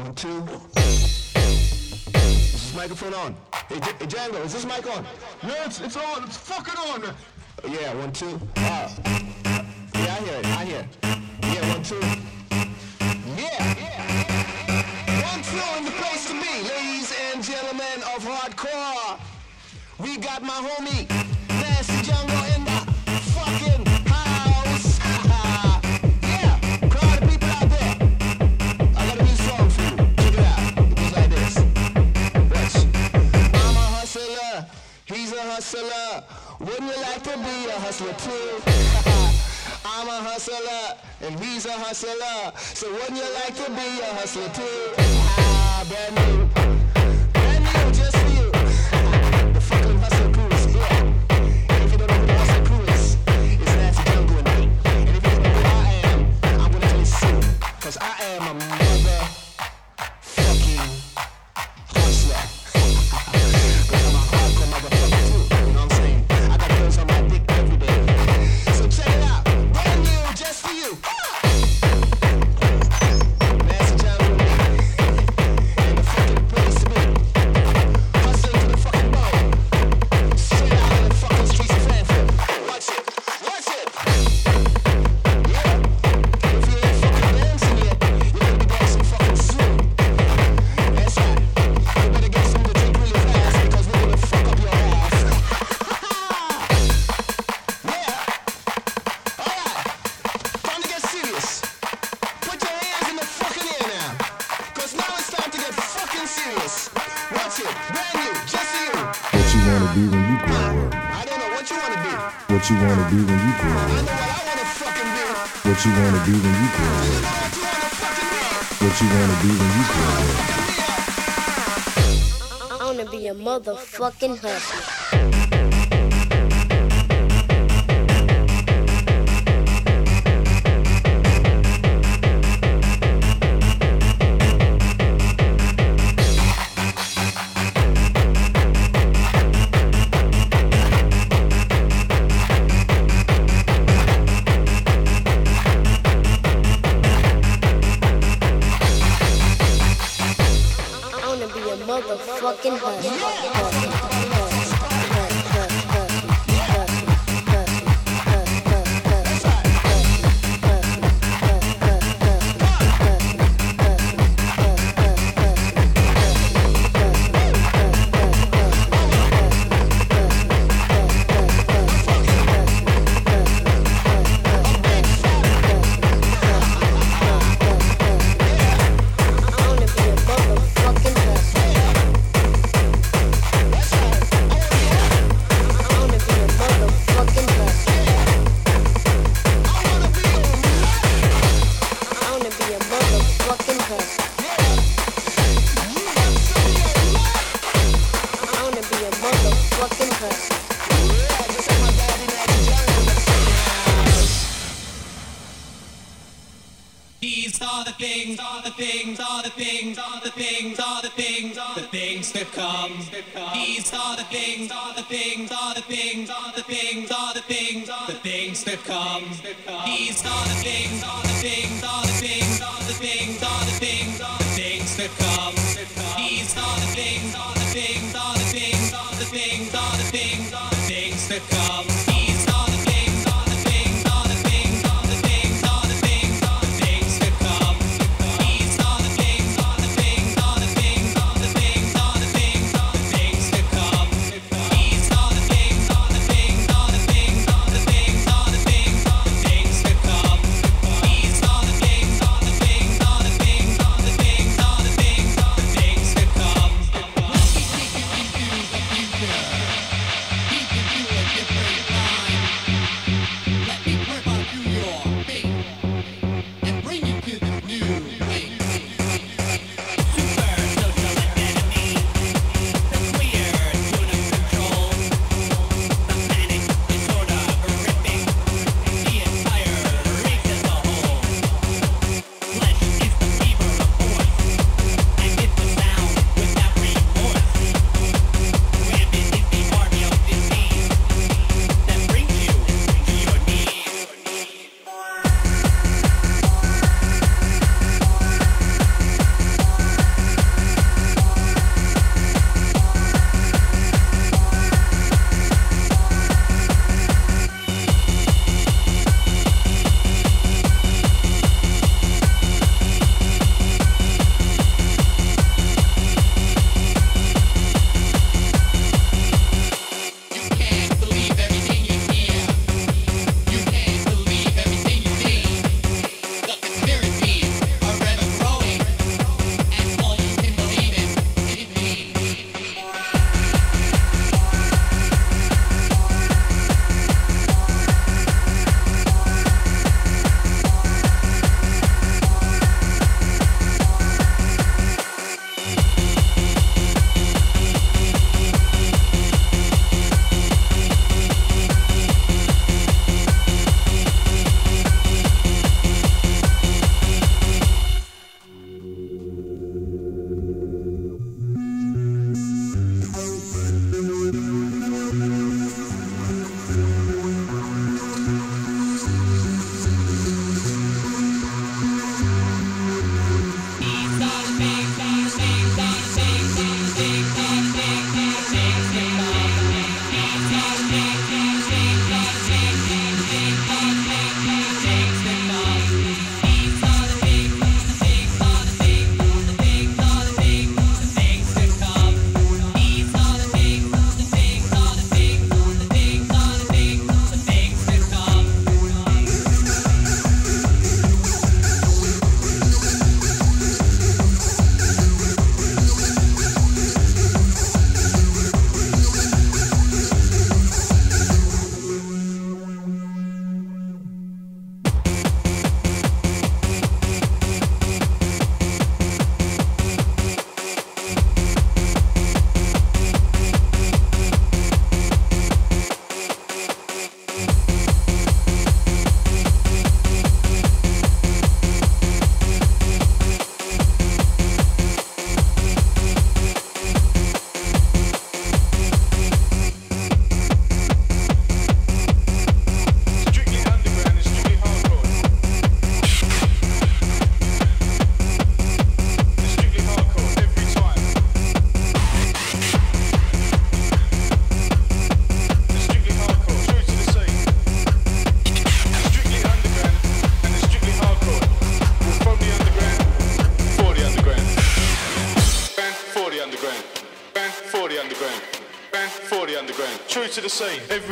One, two. Is this microphone on? Hey, J- hey Django, is this mic on? Yeah, it's, it's on. It's fucking on. Yeah, one, two. Uh, yeah, I hear it. I hear it. Yeah, one, two. Yeah, yeah. One, two in the place to be, ladies and gentlemen of hardcore. We got my homie. I'm a hustler, and he's a hustler. So wouldn't you like to be a hustler too? Ah, brand new. Brand new, just for you. the fucking crew is here. And if you don't know who the crew is, it's Jungle and me. And if you know who I am, I'm gonna tell you I am a you want to be when you grow up. I want to be a motherfucking hustler.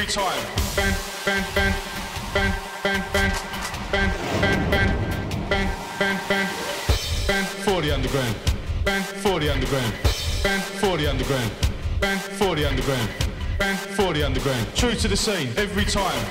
Time. Band, band, band, band, band, band, band, band, band, band, band, band, band, 40 underground. Band, 40 underground. Band, 40 underground. Band, 40 underground. Band, 40 underground. True to the scene, every time.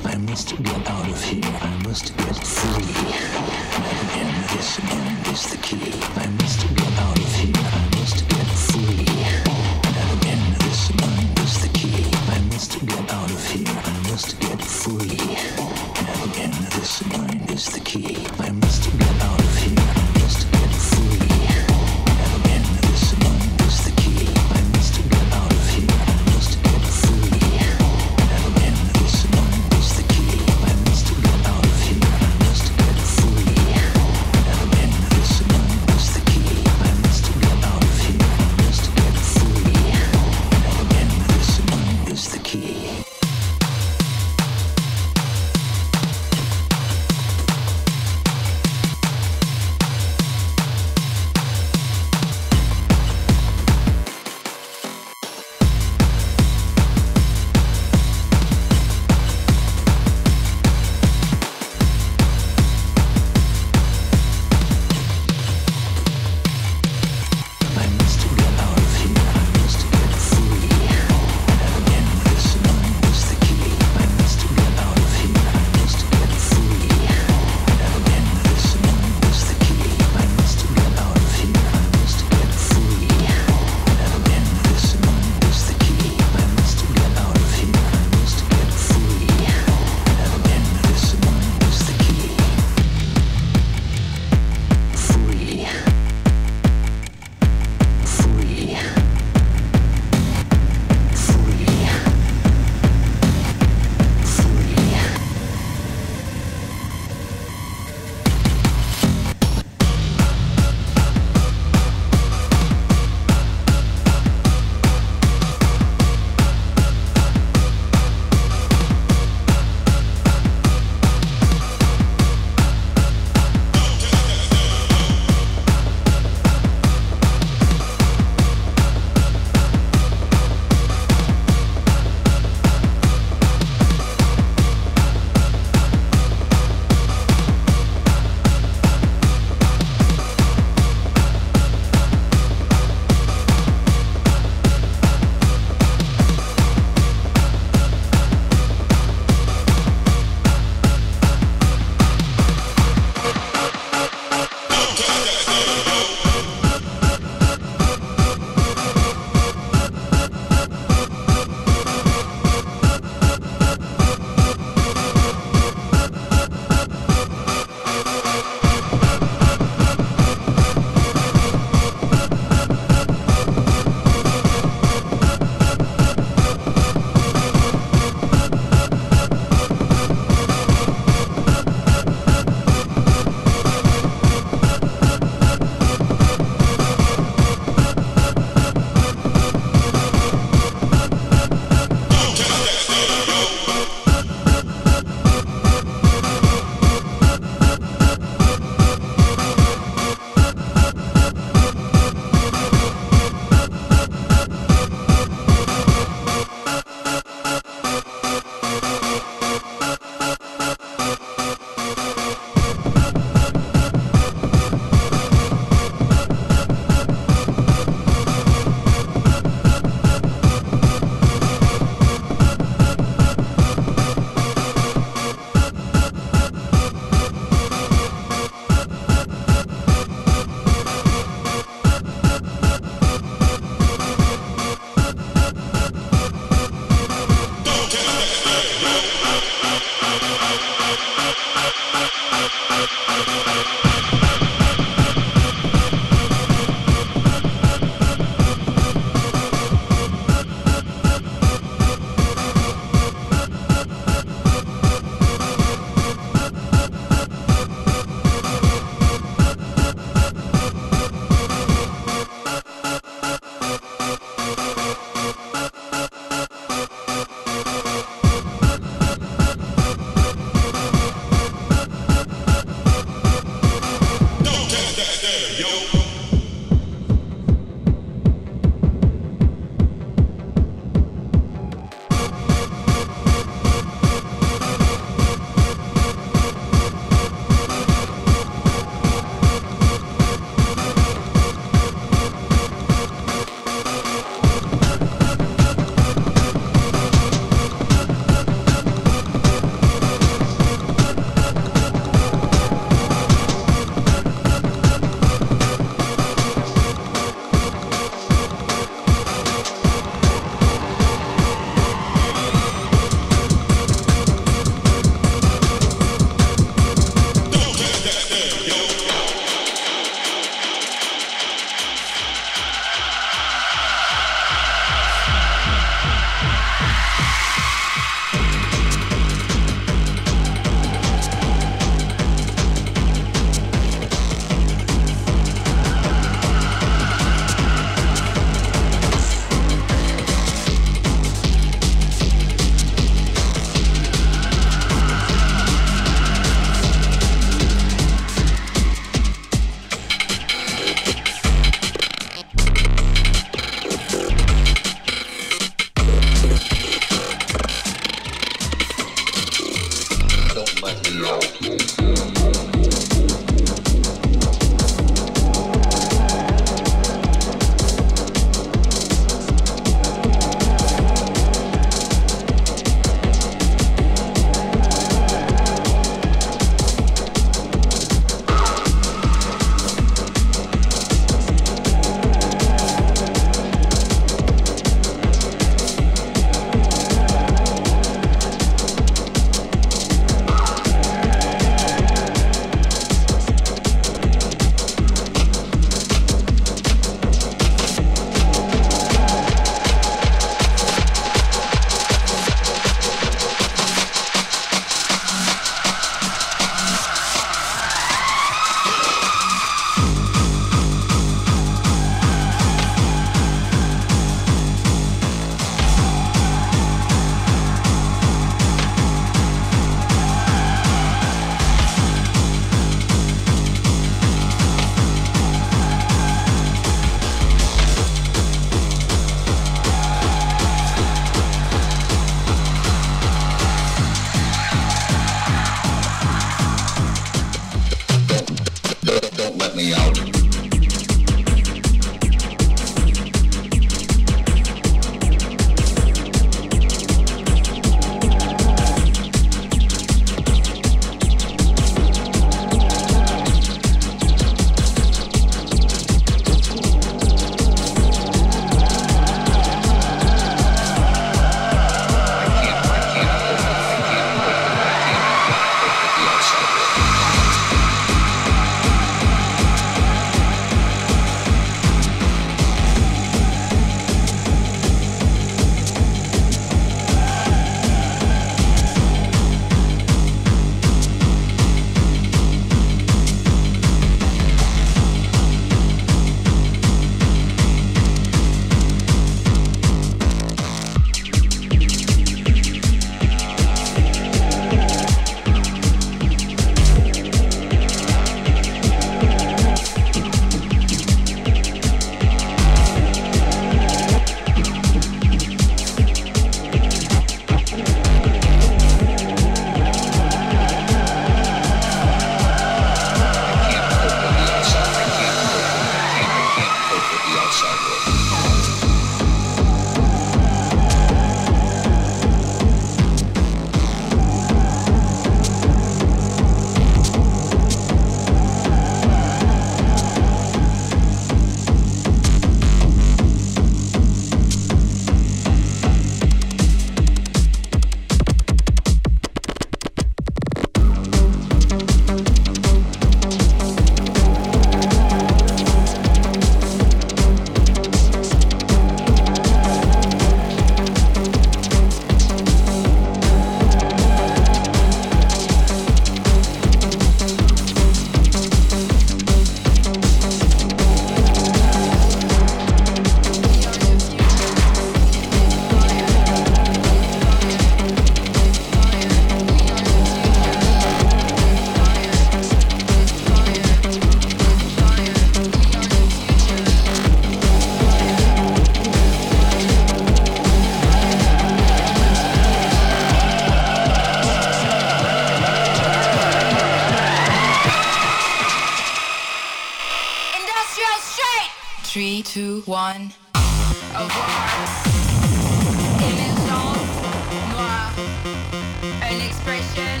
An expression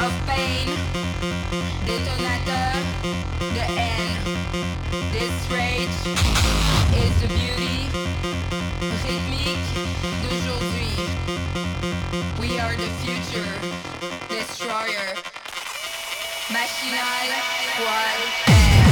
of pain. Détonateur de haine. This rage is the beauty rythmique d'aujourd'hui. We are the future. Destroyer. Machinal, air.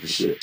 The shit.